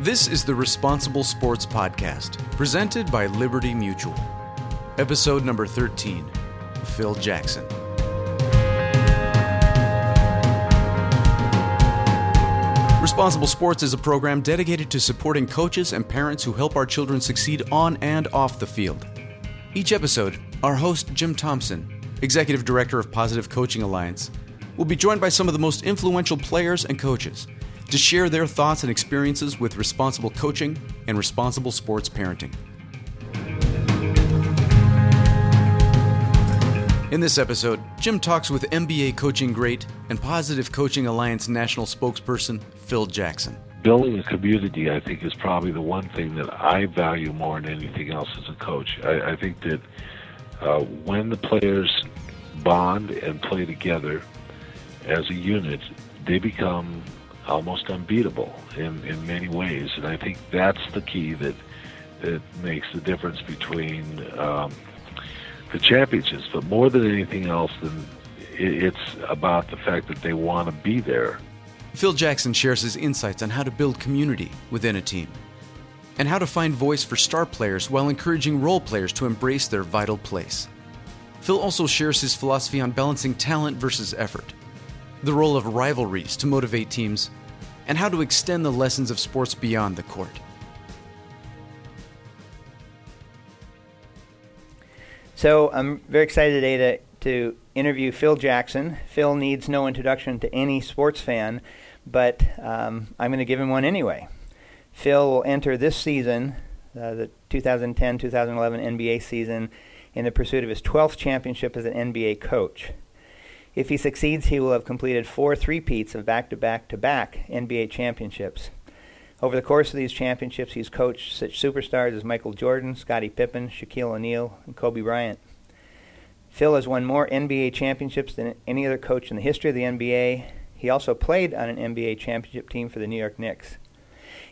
This is the Responsible Sports Podcast, presented by Liberty Mutual. Episode number 13 Phil Jackson. Responsible Sports is a program dedicated to supporting coaches and parents who help our children succeed on and off the field. Each episode, our host, Jim Thompson, Executive Director of Positive Coaching Alliance, will be joined by some of the most influential players and coaches to share their thoughts and experiences with responsible coaching and responsible sports parenting. In this episode, Jim talks with NBA coaching great and Positive Coaching Alliance national spokesperson Phil Jackson. Building a community, I think, is probably the one thing that I value more than anything else as a coach. I, I think that uh, when the players bond and play together as a unit, they become almost unbeatable in, in many ways. And I think that's the key that that makes the difference between um, the championships. But more than anything else, it's about the fact that they want to be there. Phil Jackson shares his insights on how to build community within a team and how to find voice for star players while encouraging role players to embrace their vital place. Phil also shares his philosophy on balancing talent versus effort, the role of rivalries to motivate teams, and how to extend the lessons of sports beyond the court. So I'm very excited today to, to interview Phil Jackson. Phil needs no introduction to any sports fan, but um, I'm going to give him one anyway. Phil will enter this season, uh, the 2010 2011 NBA season, in the pursuit of his 12th championship as an NBA coach. If he succeeds, he will have completed four three-peats of back-to-back-to-back NBA championships. Over the course of these championships, he's coached such superstars as Michael Jordan, Scottie Pippen, Shaquille O'Neal, and Kobe Bryant. Phil has won more NBA championships than any other coach in the history of the NBA. He also played on an NBA championship team for the New York Knicks.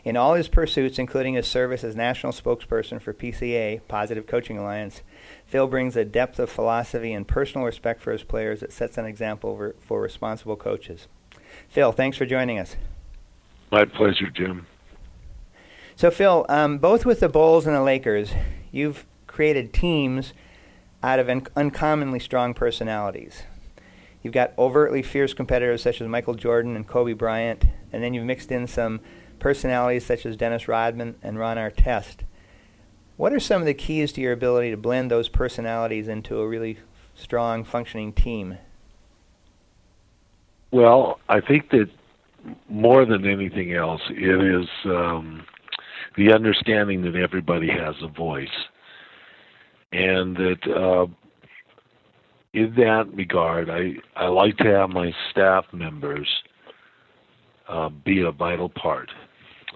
In all his pursuits, including his service as national spokesperson for PCA, Positive Coaching Alliance, Phil brings a depth of philosophy and personal respect for his players that sets an example for, for responsible coaches. Phil, thanks for joining us. My pleasure, Jim. So, Phil, um, both with the Bulls and the Lakers, you've created teams out of un- uncommonly strong personalities. You've got overtly fierce competitors such as Michael Jordan and Kobe Bryant, and then you've mixed in some personalities such as Dennis Rodman and Ron Artest. What are some of the keys to your ability to blend those personalities into a really strong, functioning team? Well, I think that more than anything else, it is um, the understanding that everybody has a voice, and that uh, in that regard, I I like to have my staff members uh, be a vital part.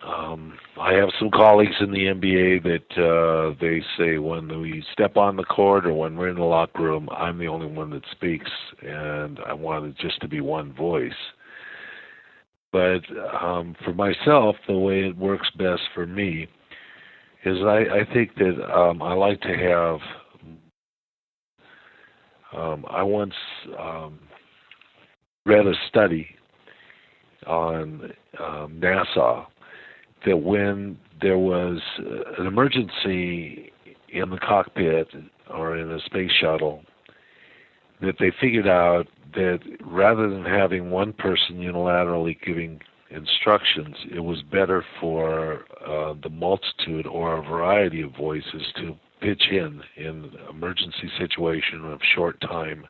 Um, I have some colleagues in the NBA that uh, they say when we step on the court or when we're in the locker room, I'm the only one that speaks, and I want it just to be one voice. But um, for myself, the way it works best for me is I, I think that um, I like to have. Um, I once um, read a study on um, NASA that when there was uh, an emergency in the cockpit or in a space shuttle, that they figured out that rather than having one person unilaterally giving instructions, it was better for uh, the multitude or a variety of voices to pitch in in emergency situation of short time.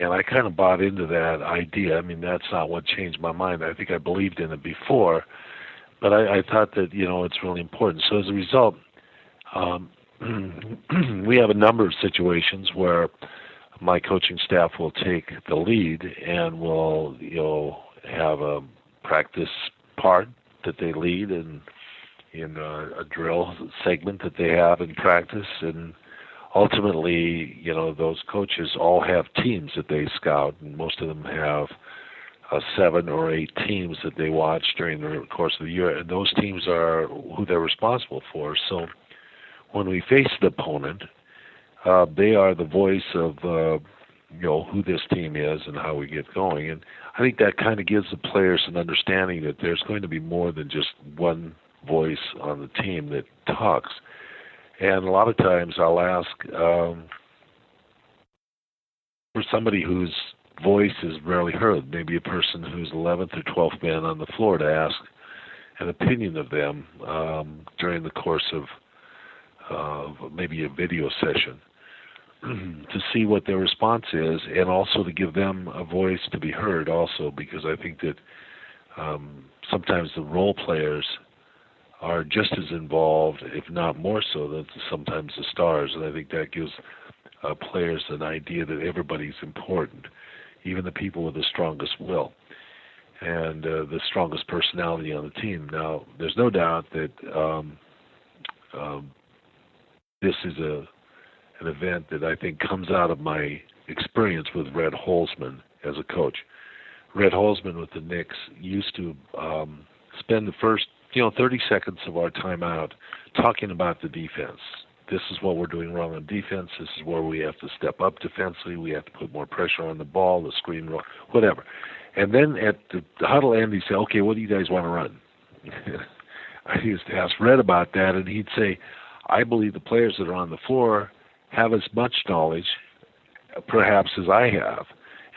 And I kind of bought into that idea. I mean, that's not what changed my mind. I think I believed in it before, but I, I thought that you know it's really important. So as a result, um, we have a number of situations where my coaching staff will take the lead and will you know have a practice part that they lead and in a, a drill segment that they have in practice and ultimately you know those coaches all have teams that they scout and most of them have uh, seven or eight teams that they watch during the course of the year, and those teams are who they're responsible for. So when we face the opponent, uh, they are the voice of uh, you know who this team is and how we get going. And I think that kind of gives the players an understanding that there's going to be more than just one voice on the team that talks. And a lot of times I'll ask um, for somebody whose voice is rarely heard, maybe a person who's 11th or 12th man on the floor, to ask an opinion of them um, during the course of uh, maybe a video session to see what their response is and also to give them a voice to be heard also because I think that um, sometimes the role players are just as involved, if not more so, than sometimes the stars. And I think that gives uh, players an idea that everybody's important, even the people with the strongest will and uh, the strongest personality on the team. Now, there's no doubt that um, um, this is a an event that I think comes out of my experience with Red Holzman as a coach. Red Holzman with the Knicks used to um, spend the first you know 30 seconds of our time out talking about the defense. This is what we're doing wrong on defense. This is where we have to step up defensively. We have to put more pressure on the ball, the screen, whatever. And then at the, the huddle end, he'd say, "Okay, what do you guys want to run?" I used to ask Red about that, and he'd say, "I believe the players that are on the floor have as much knowledge, perhaps, as I have."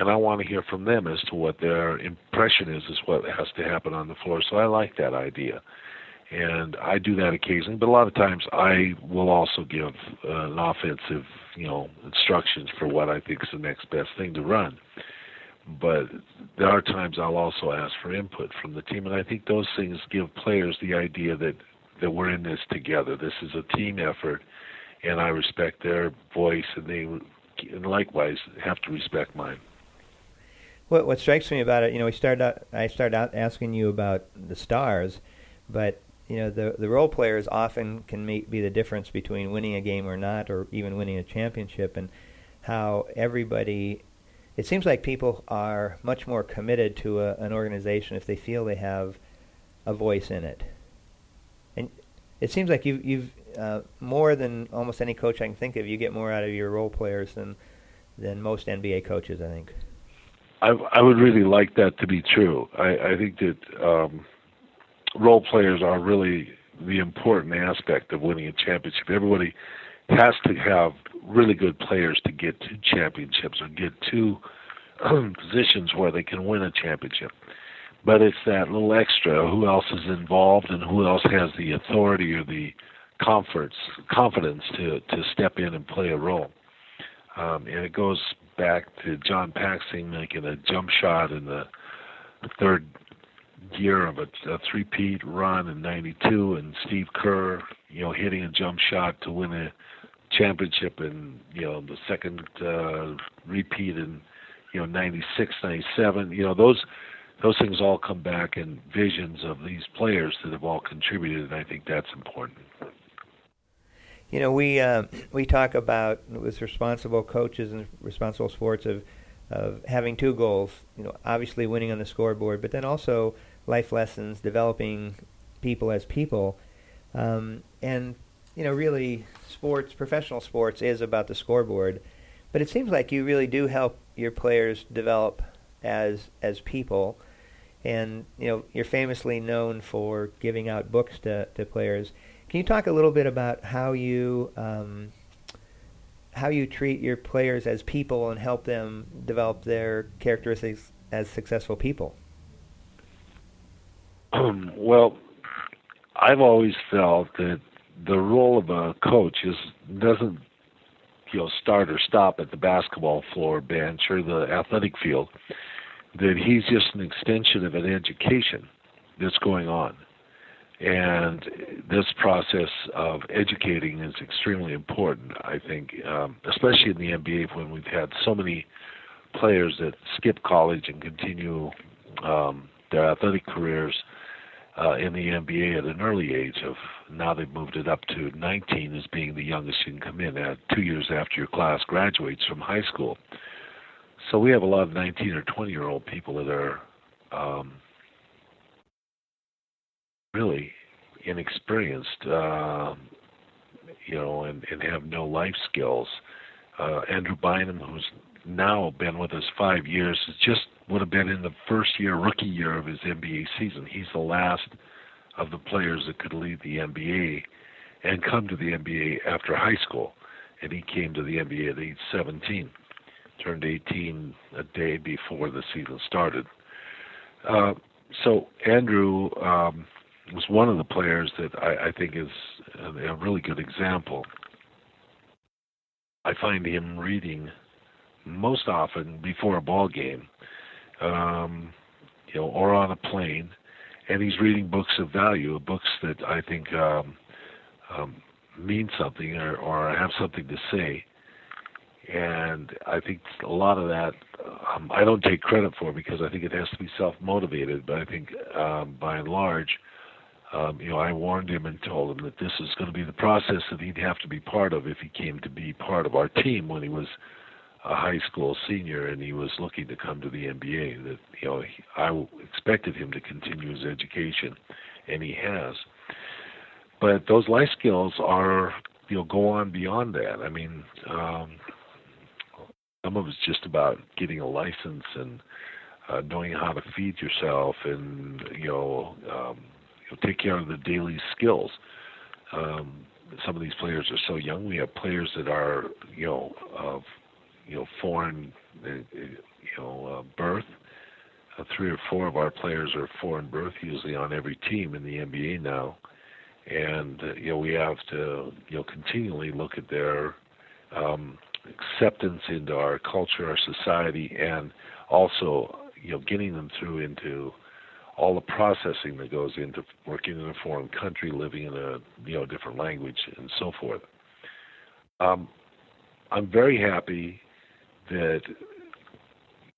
and I want to hear from them as to what their impression is, is what has to happen on the floor. So I like that idea, and I do that occasionally. But a lot of times, I will also give uh, an offensive, you know, instructions for what I think is the next best thing to run. But there are times I'll also ask for input from the team, and I think those things give players the idea that that we're in this together. This is a team effort, and I respect their voice, and they and likewise have to respect mine. What what strikes me about it, you know, we started out. I started out asking you about the stars, but you know, the the role players often can make, be the difference between winning a game or not, or even winning a championship, and how everybody. It seems like people are much more committed to a, an organization if they feel they have a voice in it. And it seems like you, you've uh, more than almost any coach I can think of. You get more out of your role players than than most NBA coaches, I think. I, I would really like that to be true. I, I think that um, role players are really the important aspect of winning a championship. Everybody has to have really good players to get to championships or get to um, positions where they can win a championship. But it's that little extra who else is involved and who else has the authority or the comforts, confidence to, to step in and play a role. Um, and it goes back to John Paxson making a jump shot in the third year of a, a three-peat run in '92, and Steve Kerr, you know, hitting a jump shot to win a championship, and you know, the second uh, repeat in you know '96, '97. You know, those those things all come back in visions of these players that have all contributed, and I think that's important. You know, we uh, we talk about with responsible coaches and responsible sports of of having two goals. You know, obviously winning on the scoreboard, but then also life lessons, developing people as people, um, and you know, really, sports, professional sports, is about the scoreboard. But it seems like you really do help your players develop as as people, and you know, you're famously known for giving out books to to players. Can you talk a little bit about how you um, how you treat your players as people and help them develop their characteristics as successful people? Well, I've always felt that the role of a coach is doesn't you know start or stop at the basketball floor bench or the athletic field. That he's just an extension of an education that's going on. And this process of educating is extremely important, I think, um, especially in the NBA when we've had so many players that skip college and continue um, their athletic careers uh, in the NBA at an early age of now they've moved it up to 19 as being the youngest you can come in at two years after your class graduates from high school. So we have a lot of 19 or 20 year old people that are um, really inexperienced, uh, you know, and, and have no life skills. Uh, Andrew Bynum, who's now been with us five years. It just would have been in the first year, rookie year of his NBA season. He's the last of the players that could leave the NBA and come to the NBA after high school. And he came to the NBA at age 17, turned 18 a day before the season started. Uh, so Andrew um, was one of the players that I, I think is a, a really good example. I find him reading most often before a ball game, um, you know, or on a plane, and he's reading books of value, books that I think um, um, mean something or, or have something to say. And I think a lot of that um, I don't take credit for because I think it has to be self motivated. But I think um, by and large, um, you know, I warned him and told him that this is going to be the process that he'd have to be part of if he came to be part of our team when he was a high school senior and he was looking to come to the NBA. That you know, I expected him to continue his education, and he has. But those life skills are, you know, go on beyond that. I mean, um, some of it's just about getting a license and uh, knowing how to feed yourself and you know, um, you know take care of the daily skills. Um, some of these players are so young. We have players that are you know of you know foreign uh, you know uh, birth. Uh, three or four of our players are foreign birth, usually on every team in the NBA now, and uh, you know we have to you know continually look at their um, acceptance into our culture, our society, and also you know getting them through into all the processing that goes into working in a foreign country, living in a you know different language, and so forth. Um, I'm very happy that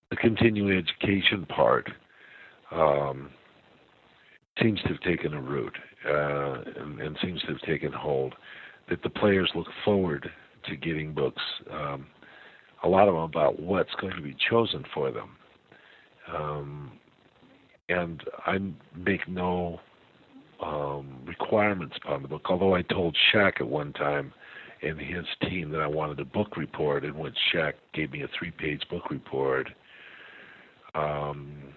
the continuing education part um, seems to have taken a root uh, and, and, seems to have taken hold. That the players look forward to getting books, um, a lot of them about what's going to be chosen for them. Um, and I make no um, requirements upon the book, although I told Shaq at one time and his team that I wanted a book report, And which Shaq gave me a three page book report. Um,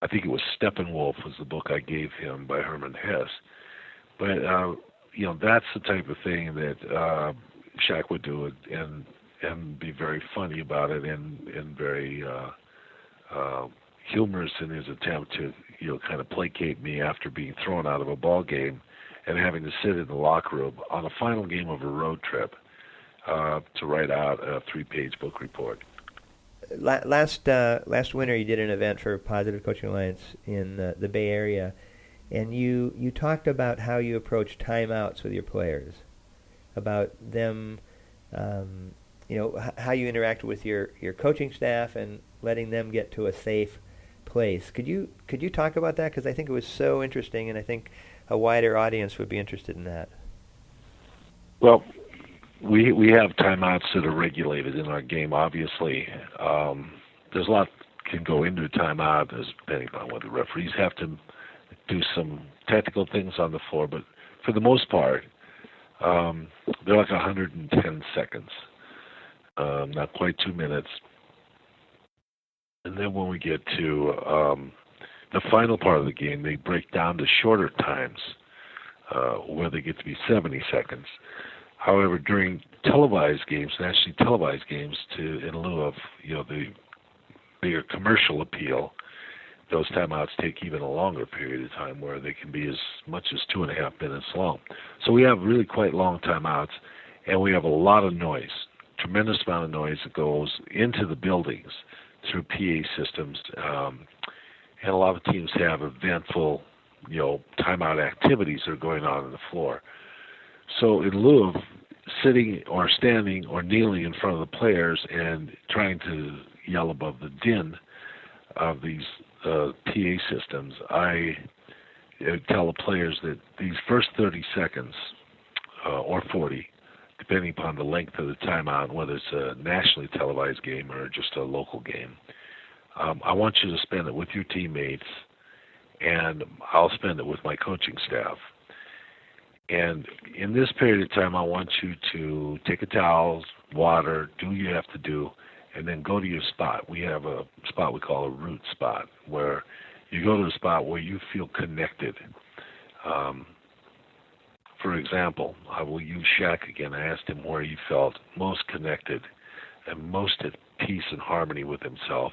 I think it was Steppenwolf was the book I gave him by Hermann Hesse. But uh, you know that's the type of thing that uh, Shaq would do and and be very funny about it and and very uh, uh, humorous in his attempt to you know kind of placate me after being thrown out of a ball game and having to sit in the locker room on the final game of a road trip uh, to write out a three-page book report. Last uh, last winter, you did an event for Positive Coaching Alliance in the Bay Area, and you you talked about how you approach timeouts with your players about them, um, you know, h- how you interact with your, your coaching staff and letting them get to a safe place. Could you could you talk about that? Because I think it was so interesting, and I think a wider audience would be interested in that. Well, we we have timeouts that are regulated in our game. Obviously, um, there's a lot can go into a timeout, depending on what the referees have to do some technical things on the floor. But for the most part, um, they're like 110 seconds, um, not quite two minutes. And then when we get to um, the final part of the game, they break down to shorter times, uh, where they get to be 70 seconds. However, during televised games, nationally televised games, to in lieu of you know the bigger commercial appeal, those timeouts take even a longer period of time where they can be as much as two and a half minutes long. So we have really quite long timeouts, and we have a lot of noise, tremendous amount of noise that goes into the buildings through PA systems. Um, and a lot of teams have eventful, you know, timeout activities that are going on on the floor. So in lieu of sitting or standing or kneeling in front of the players and trying to yell above the din of these uh, PA systems, I uh, tell the players that these first 30 seconds uh, or 40, depending upon the length of the timeout, whether it's a nationally televised game or just a local game, um, I want you to spend it with your teammates, and I'll spend it with my coaching staff. And in this period of time, I want you to take a towel, water, do what you have to do, and then go to your spot. We have a spot we call a root spot where you go to a spot where you feel connected. Um, for example, I will use Shaq again. I asked him where he felt most connected and most at peace and harmony with himself.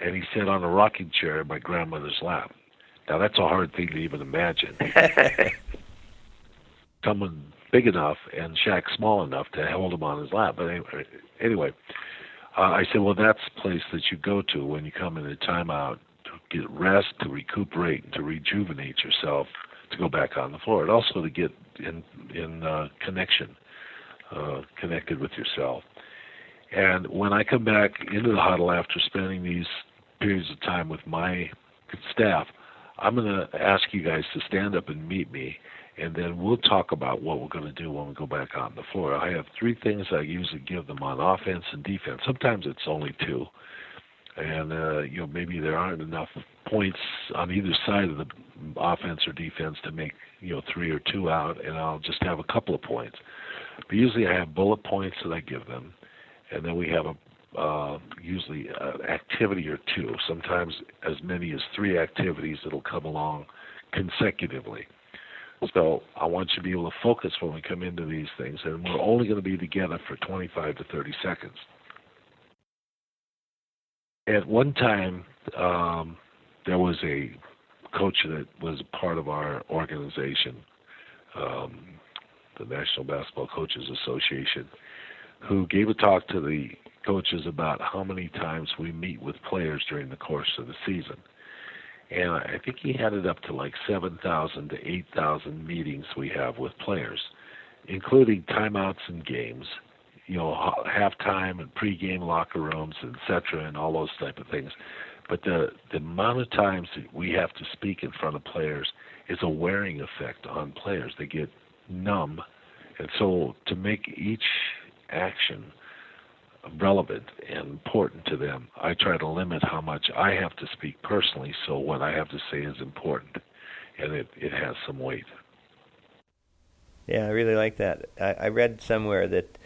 And he sat on a rocking chair in my grandmother's lap. Now that's a hard thing to even imagine. Someone big enough and Shaq small enough to hold him on his lap. But anyway, anyway uh, I said, well, that's the place that you go to when you come in a timeout to get rest, to recuperate, to rejuvenate yourself, to go back on the floor, and also to get in in uh, connection, uh, connected with yourself. And when I come back into the huddle after spending these periods of time with my staff, I'm going to ask you guys to stand up and meet me, and then we'll talk about what we're going to do when we go back on the floor. I have three things I usually give them on offense and defense. Sometimes it's only two, and uh, you know maybe there aren't enough points on either side of the offense or defense to make you know three or two out, and I'll just have a couple of points. But usually I have bullet points that I give them, and then we have a uh, usually an activity or two, sometimes as many as three activities that'll come along consecutively. So I want you to be able to focus when we come into these things, and we're only going to be together for 25 to 30 seconds. At one time, um, there was a coach that was part of our organization, um, the National Basketball Coaches Association, who gave a talk to the coaches about how many times we meet with players during the course of the season. And I think he had it up to like 7,000 to 8,000 meetings we have with players, including timeouts and games, you know, halftime and pregame locker rooms, etc., and all those type of things. But the the amount of times that we have to speak in front of players is a wearing effect on players. They get numb, and so to make each action relevant and important to them, I try to limit how much I have to speak personally so what I have to say is important and it, it has some weight. Yeah, I really like that. I, I read somewhere that,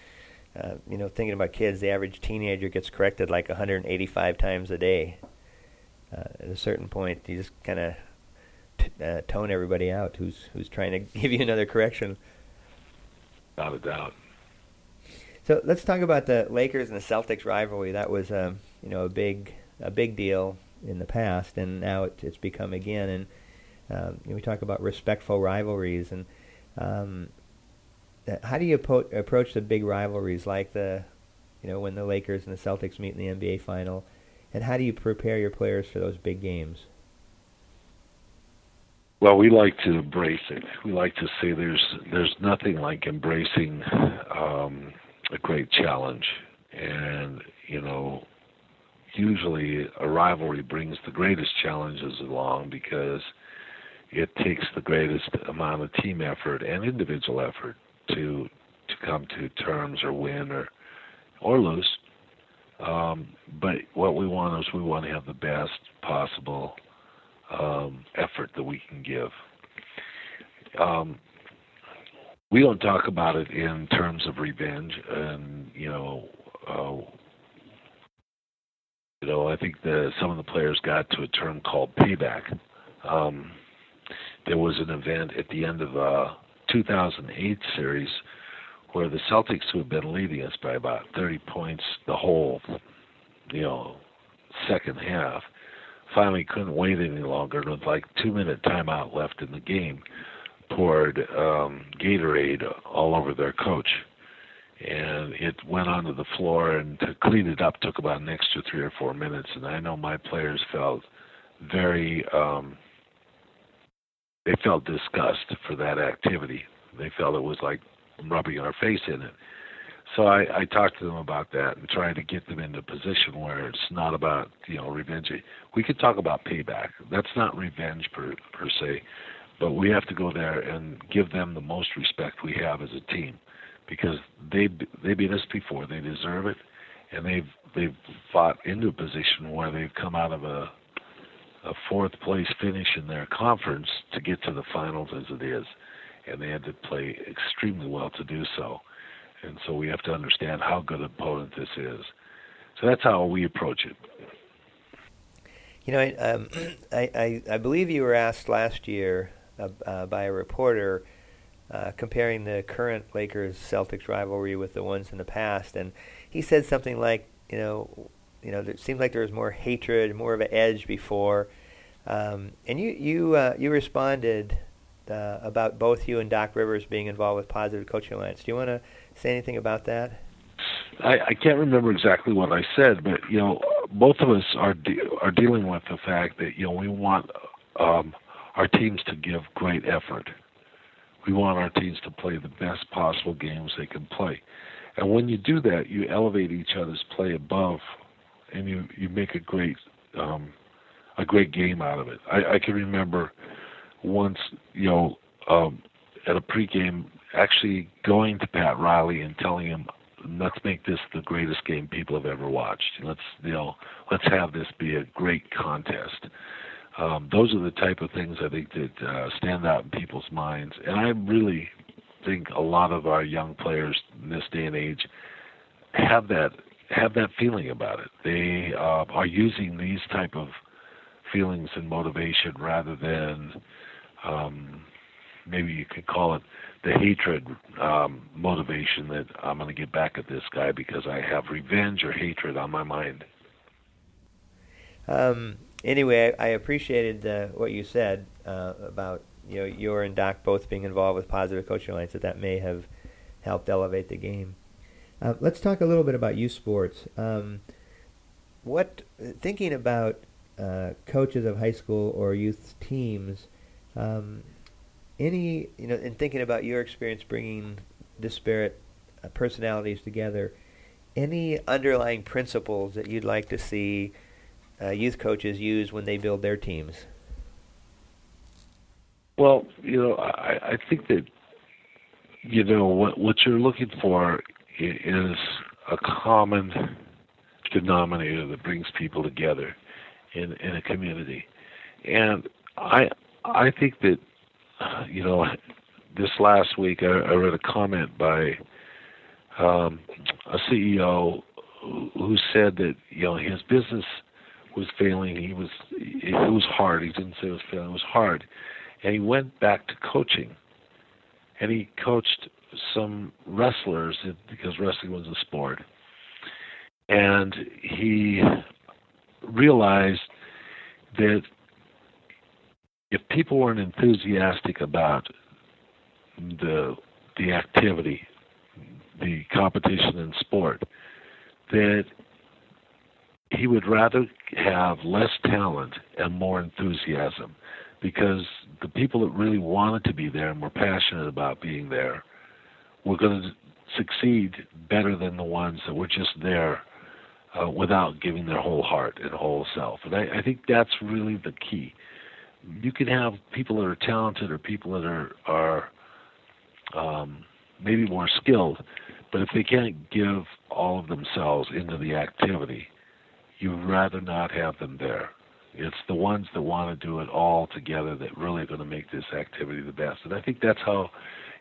uh, you know, thinking about kids, the average teenager gets corrected like 185 times a day. Uh, at a certain point, you just kind of t- uh, tone everybody out who's who's trying to give you another correction. Not a doubt. So let's talk about the Lakers and the Celtics rivalry. That was, um, you know, a big a big deal in the past, and now it, it's become again. And um, we talk about respectful rivalries, and um, how do you po- approach the big rivalries like the, you know, when the Lakers and the Celtics meet in the NBA final, and how do you prepare your players for those big games? Well, we like to embrace it. We like to say there's there's nothing like embracing um, a great challenge. And, you know, usually a rivalry brings the greatest challenges along because it takes the greatest amount of team effort and individual effort to to come to terms or win or or lose. Um, but what we want is we want to have the best possible um, effort that we can give. Um, we don't talk about it in terms of revenge and you know uh, you know I think that some of the players got to a term called payback. Um, there was an event at the end of the uh, 2008 series where the Celtics, who had been leading us by about 30 points the whole, you know, second half, finally couldn't wait any longer. With like two minute timeout left in the game, poured um, Gatorade all over their coach. And it went onto the floor, and to clean it up took about an extra three or four minutes. And I know my players felt very, um, they felt disgust for that activity. They felt it was like rubbing our face in it. So I, I talked to them about that and tried to get them into a position where it's not about you know revenge. We could talk about payback. That's not revenge per per se, but we have to go there and give them the most respect we have as a team, because they they beat us before. They deserve it, and they've they've fought into a position where they've come out of a a fourth place finish in their conference to get to the finals as it is, and they had to play extremely well to do so. And so we have to understand how good an opponent this is. So that's how we approach it. You know, um, I, I, I, believe you were asked last year uh, uh, by a reporter uh, comparing the current Lakers Celtics rivalry with the ones in the past, and he said something like, you know, you know, it seemed like there was more hatred, more of an edge before, um, and you you uh, you responded uh, about both you and Doc Rivers being involved with Positive Coaching Alliance. Do you want to say anything about that? I, I can't remember exactly what I said, but you know, both of us are de- are dealing with the fact that you know we want um, our teams to give great effort. We want our teams to play the best possible games they can play, and when you do that, you elevate each other's play above, and you you make a great um, a great game out of it. I, I can remember once, you know, um, at a pregame, actually going to Pat Riley and telling him, "Let's make this the greatest game people have ever watched. Let's, you know, let's have this be a great contest." Um, those are the type of things I think that uh, stand out in people's minds, and I really think a lot of our young players in this day and age have that have that feeling about it. They uh, are using these type of feelings and motivation rather than um, maybe you could call it the hatred um, motivation that I'm going to get back at this guy because I have revenge or hatred on my mind. Um, anyway, I, appreciated what you said uh, about you know your and Doc both being involved with Positive Coaching Alliance. That that may have helped elevate the game. Uh, let's talk a little bit about youth sports. Um, what thinking about uh, coaches of high school or youth teams? Um, any, you know, in thinking about your experience bringing disparate uh, personalities together, any underlying principles that you'd like to see uh, youth coaches use when they build their teams? Well, you know, I, I think that you know what what you're looking for is a common denominator that brings people together in in a community, and I I think that you know this last week I, I read a comment by um, a CEO who said that you know his business was failing. He was it was hard. He didn't say it was failing. It was hard, and he went back to coaching, and he coached some wrestlers because wrestling was a sport, and he realized that if people weren't enthusiastic about the the activity, the competition in sport, that he would rather have less talent and more enthusiasm because the people that really wanted to be there and were passionate about being there were going to succeed better than the ones that were just there uh, without giving their whole heart and whole self. And I, I think that's really the key you can have people that are talented or people that are are um, maybe more skilled, but if they can't give all of themselves into the activity, you'd rather not have them there. It's the ones that want to do it all together that really are going to make this activity the best. And I think that's how,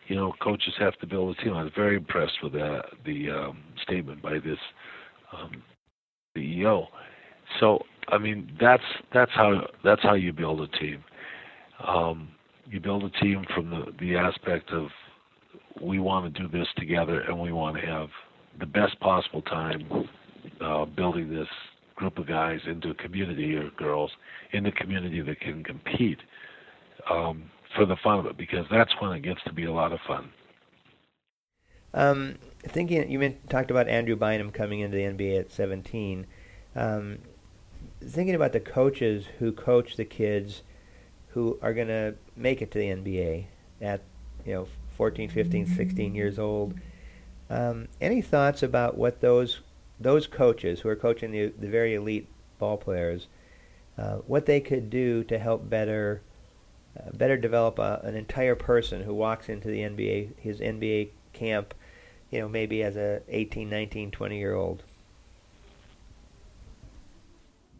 you know, coaches have to build a team. I was very impressed with that, the um, statement by this um, CEO. So I mean, that's that's how that's how you build a team. Um, you build a team from the the aspect of we want to do this together and we want to have the best possible time uh, building this group of guys into a community or girls in a community that can compete um, for the fun of it because that's when it gets to be a lot of fun. Um, thinking you meant, talked about Andrew Bynum coming into the NBA at 17. Um, thinking about the coaches who coach the kids who are going to make it to the NBA at you know 14, 15, 16 years old. Um, any thoughts about what those those coaches who are coaching the the very elite ball players, uh, what they could do to help better uh, better develop a, an entire person who walks into the NBA his NBA camp, you know maybe as a 18, 19, 20 year old.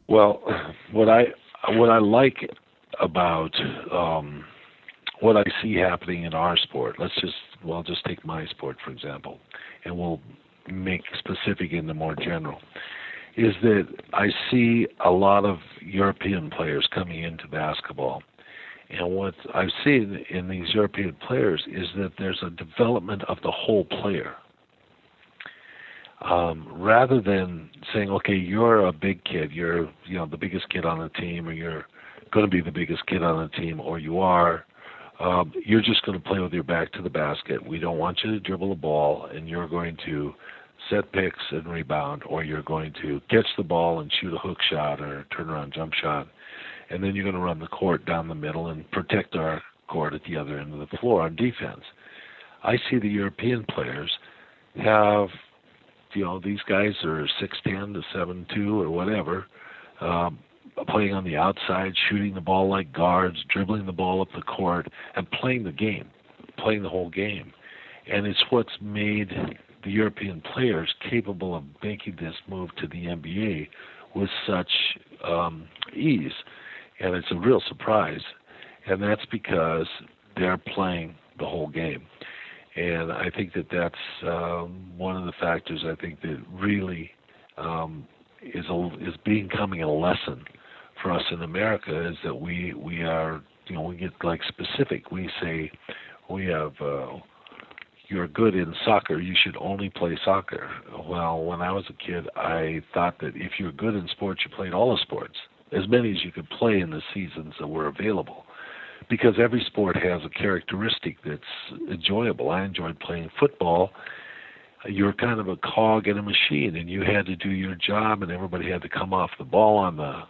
Well, what I what I like about um, what I see happening in our sport, let's just well just take my sport for example, and we'll make specific into more general, is that I see a lot of European players coming into basketball. And what I've seen in these European players is that there's a development of the whole player. Um, rather than saying, okay, you're a big kid, you're you know the biggest kid on the team, or you're going to be the biggest kid on the team, or you are, um, you're just going to play with your back to the basket. We don't want you to dribble the ball, and you're going to set picks and rebound, or you're going to catch the ball and shoot a hook shot or turn around jump shot, and then you're going to run the court down the middle and protect our court at the other end of the floor on defense. I see the European players have, you know, these guys are six ten to seven two or whatever, um, playing on the outside, shooting the ball like guards, dribbling the ball up the court, and playing the game, playing the whole game. And it's what's made the European players capable of making this move to the NBA with such um, ease. And it's a real surprise. And that's because they're playing the whole game. And I think that that's um, one of the factors I think that really um, is a, is becoming a lesson for us in America is that we we are you know we get like specific. We say we have uh, you're good in soccer, you should only play soccer. Well, when I was a kid, I thought that if you're good in sports, you played all the sports, as many as you could play in the seasons that were available. Because every sport has a characteristic that's enjoyable. I enjoyed playing football. You're kind of a cog in a machine, and you had to do your job, and everybody had to come off the ball on the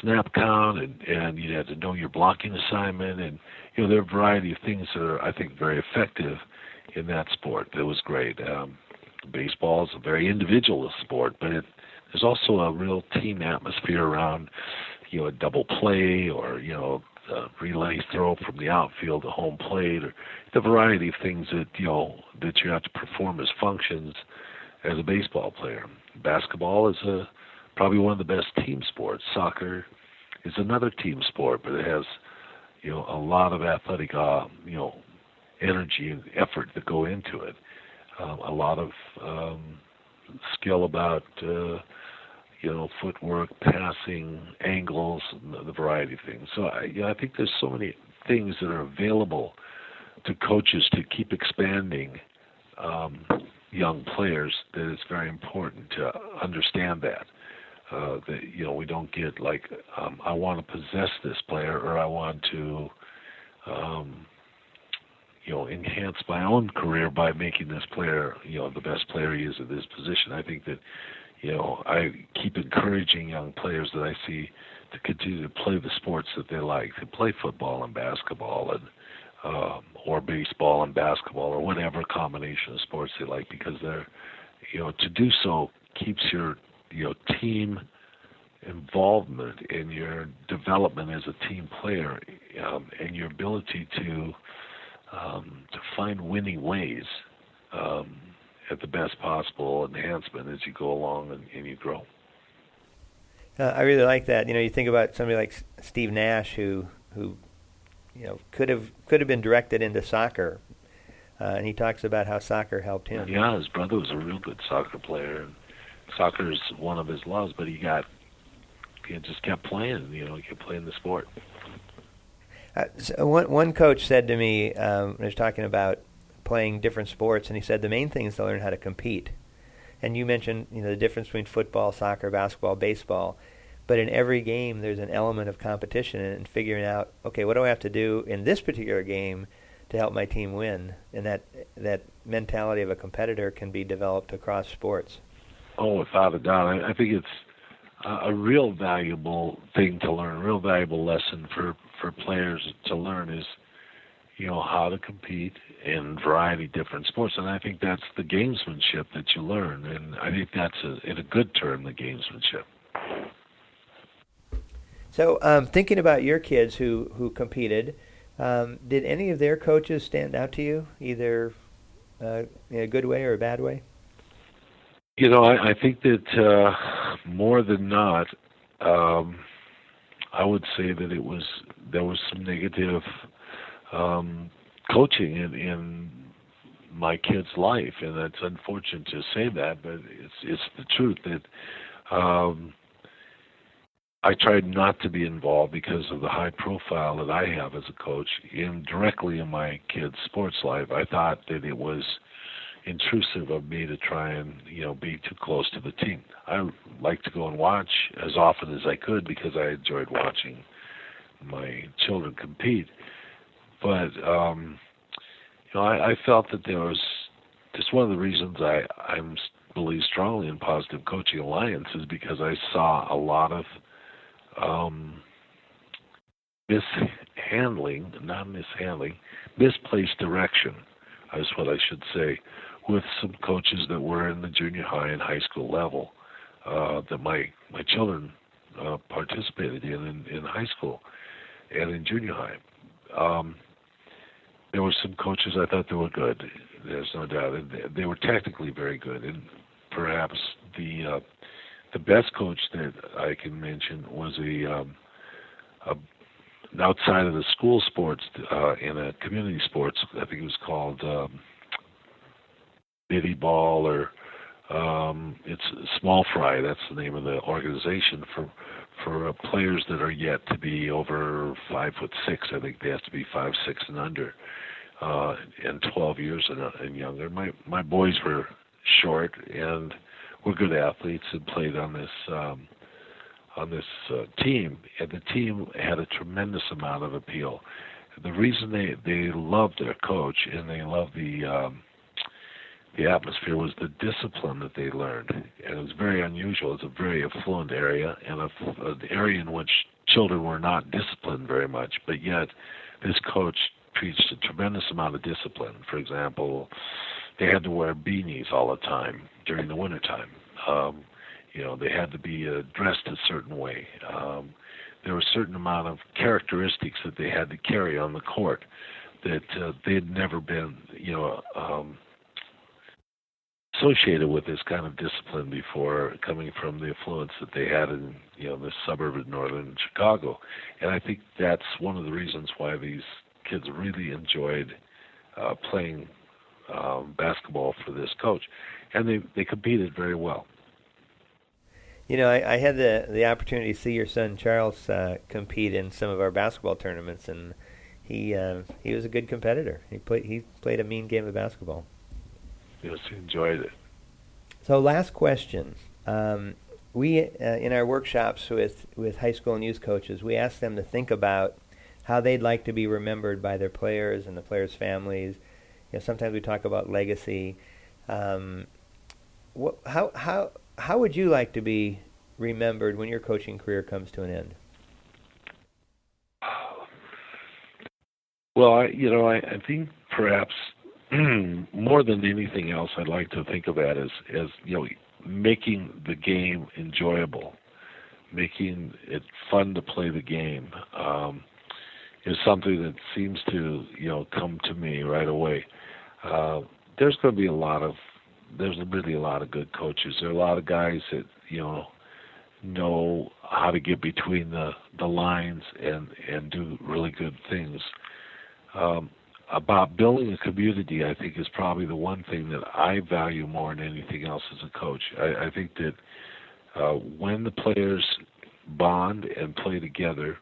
snap count, and and you had to know your blocking assignment, and you know there are a variety of things that are I think very effective in that sport. It was great. Um, baseball is a very individualist sport, but it, there's also a real team atmosphere around, you know, a double play or you know, a relay throw from the outfield to home plate, or the variety of things that you know that you have to perform as functions as a baseball player. Basketball is a probably one of the best team sports. Soccer is another team sport, but it has you know a lot of athletic uh, you know energy and effort that go into it. Um, a lot of um, skill about uh, you know footwork, passing, angles, the variety of things. So I, you know, I think there's so many things that are available to coaches to keep expanding um, young players that it's very important to understand that. Uh, that you know we don't get like um, I want to possess this player or I want to um, you know enhance my own career by making this player you know the best player he is at this position. I think that you know I keep encouraging young players that I see to continue to play the sports that they like, to play football and basketball and um, or baseball and basketball or whatever combination of sports they like because they're you know to do so keeps your you know team involvement in your development as a team player um, and your ability to um, to find winning ways um, at the best possible enhancement as you go along and, and you grow. Uh, I really like that. You know, you think about somebody like Steve Nash, who who you know could have could have been directed into soccer, uh, and he talks about how soccer helped him. Yeah, his brother was a real good soccer player. And soccer is one of his loves, but he got he just kept playing. You know, he kept playing the sport. Uh, one one coach said to me, um, I was talking about playing different sports, and he said the main thing is to learn how to compete. And you mentioned you know the difference between football, soccer, basketball, baseball, but in every game there's an element of competition and figuring out okay what do I have to do in this particular game to help my team win, and that that mentality of a competitor can be developed across sports. Oh, without a doubt, I, I think it's a real valuable thing to learn, a real valuable lesson for for players to learn is you know how to compete in a variety of different sports. And i think that's the gamesmanship that you learn. And i think that's a, in a good term the gamesmanship. So um, thinking about your kids who who competed um, did any of their coaches stand out to you either uh, in a good way or a bad way? You know i, I think that uh, more than not um, I would say that it was there was some negative um, coaching in, in my kid's life, and it's unfortunate to say that, but it's it's the truth that Um, I tried not to be involved because of the high profile that I have as a coach in directly in my kids' sports life. I thought that it was intrusive of me to try and you know be too close to the team. I like to go and watch as often as I could because I enjoyed watching my children compete. But um, you know, I, I felt that there was just one of the reasons I I'm believe strongly in Positive Coaching Alliance is because I saw a lot of um, mishandling, not mishandling, misplaced direction. Is what I should say with some coaches that were in the junior high and high school level uh, that my my children uh, participated in, in in high school and in junior high. Um, there were some coaches I thought they were good. There's no doubt, and they were technically very good. And perhaps the uh, the best coach that I can mention was a, um, a outside of the school sports uh, in a community sports. I think it was called um, Ball or um, it's Small Fry. That's the name of the organization for for uh, players that are yet to be over five foot six. I think they have to be five six and under, uh, and 12 years and, uh, and younger. My my boys were short and were good athletes and played on this um, on this uh, team, and the team had a tremendous amount of appeal. The reason they they loved their coach and they loved the um, the atmosphere was the discipline that they learned, and it was very unusual. It's a very affluent area and a, an area in which children were not disciplined very much, but yet this coach preached a tremendous amount of discipline. For example, they had to wear beanies all the time during the wintertime. Um, you know, they had to be uh, dressed a certain way. Um, there were a certain amount of characteristics that they had to carry on the court that uh, they had never been, you know, um, associated with this kind of discipline before coming from the affluence that they had in you know this suburb of northern Chicago, and I think that's one of the reasons why these kids really enjoyed uh, playing um, basketball for this coach, and they they competed very well. You know, I, I had the the opportunity to see your son Charles uh, compete in some of our basketball tournaments, and he uh, he was a good competitor. He played he played a mean game of basketball. He enjoyed it. So, last question. Um, we uh, in our workshops with with high school and youth coaches, we ask them to think about how they'd like to be remembered by their players and the players' families. You know, sometimes we talk about legacy. Um, what, how how how would you like to be remembered when your coaching career comes to an end? Well, I, you know, I, I think perhaps more than anything else, I'd like to think of that as as you know making the game enjoyable, making it fun to play the game. Um, is something that seems to you know come to me right away. Uh, there's going to be a lot of there's really a lot of good coaches. There are a lot of guys that you know know how to get between the the lines and and do really good things. Um, about building a community, I think, is probably the one thing that I value more than anything else as a coach. I, I think that uh, when the players bond and play together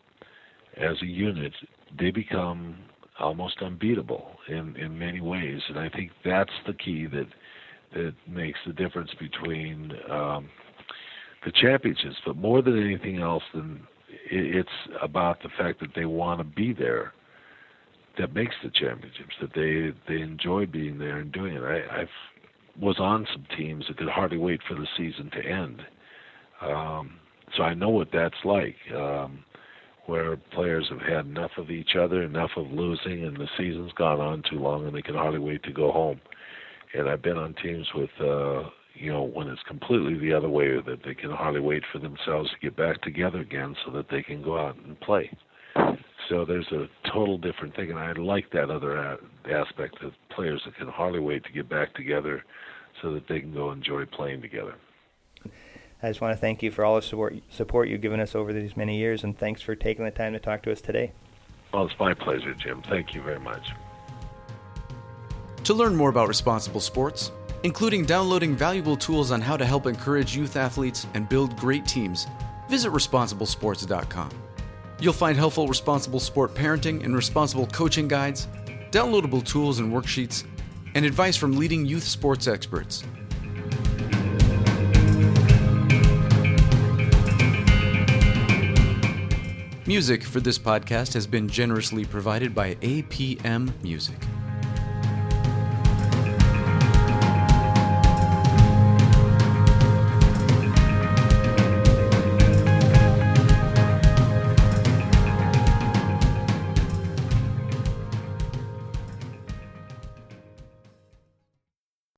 as a unit, they become almost unbeatable in in many ways, and I think that's the key that that makes the difference between um, the championships. But more than anything else, than it's about the fact that they want to be there that makes the championships. That they they enjoy being there and doing it. I I've, was on some teams that could hardly wait for the season to end. Um, so I know what that's like. Um, where players have had enough of each other, enough of losing, and the season's gone on too long, and they can hardly wait to go home. And I've been on teams with, uh, you know, when it's completely the other way, that they can hardly wait for themselves to get back together again, so that they can go out and play. So there's a total different thing, and I like that other a- aspect of players that can hardly wait to get back together, so that they can go enjoy playing together. I just want to thank you for all the support, support you've given us over these many years, and thanks for taking the time to talk to us today. Well, it's my pleasure, Jim. Thank you very much. To learn more about responsible sports, including downloading valuable tools on how to help encourage youth athletes and build great teams, visit responsiblesports.com. You'll find helpful responsible sport parenting and responsible coaching guides, downloadable tools and worksheets, and advice from leading youth sports experts. Music for this podcast has been generously provided by APM Music.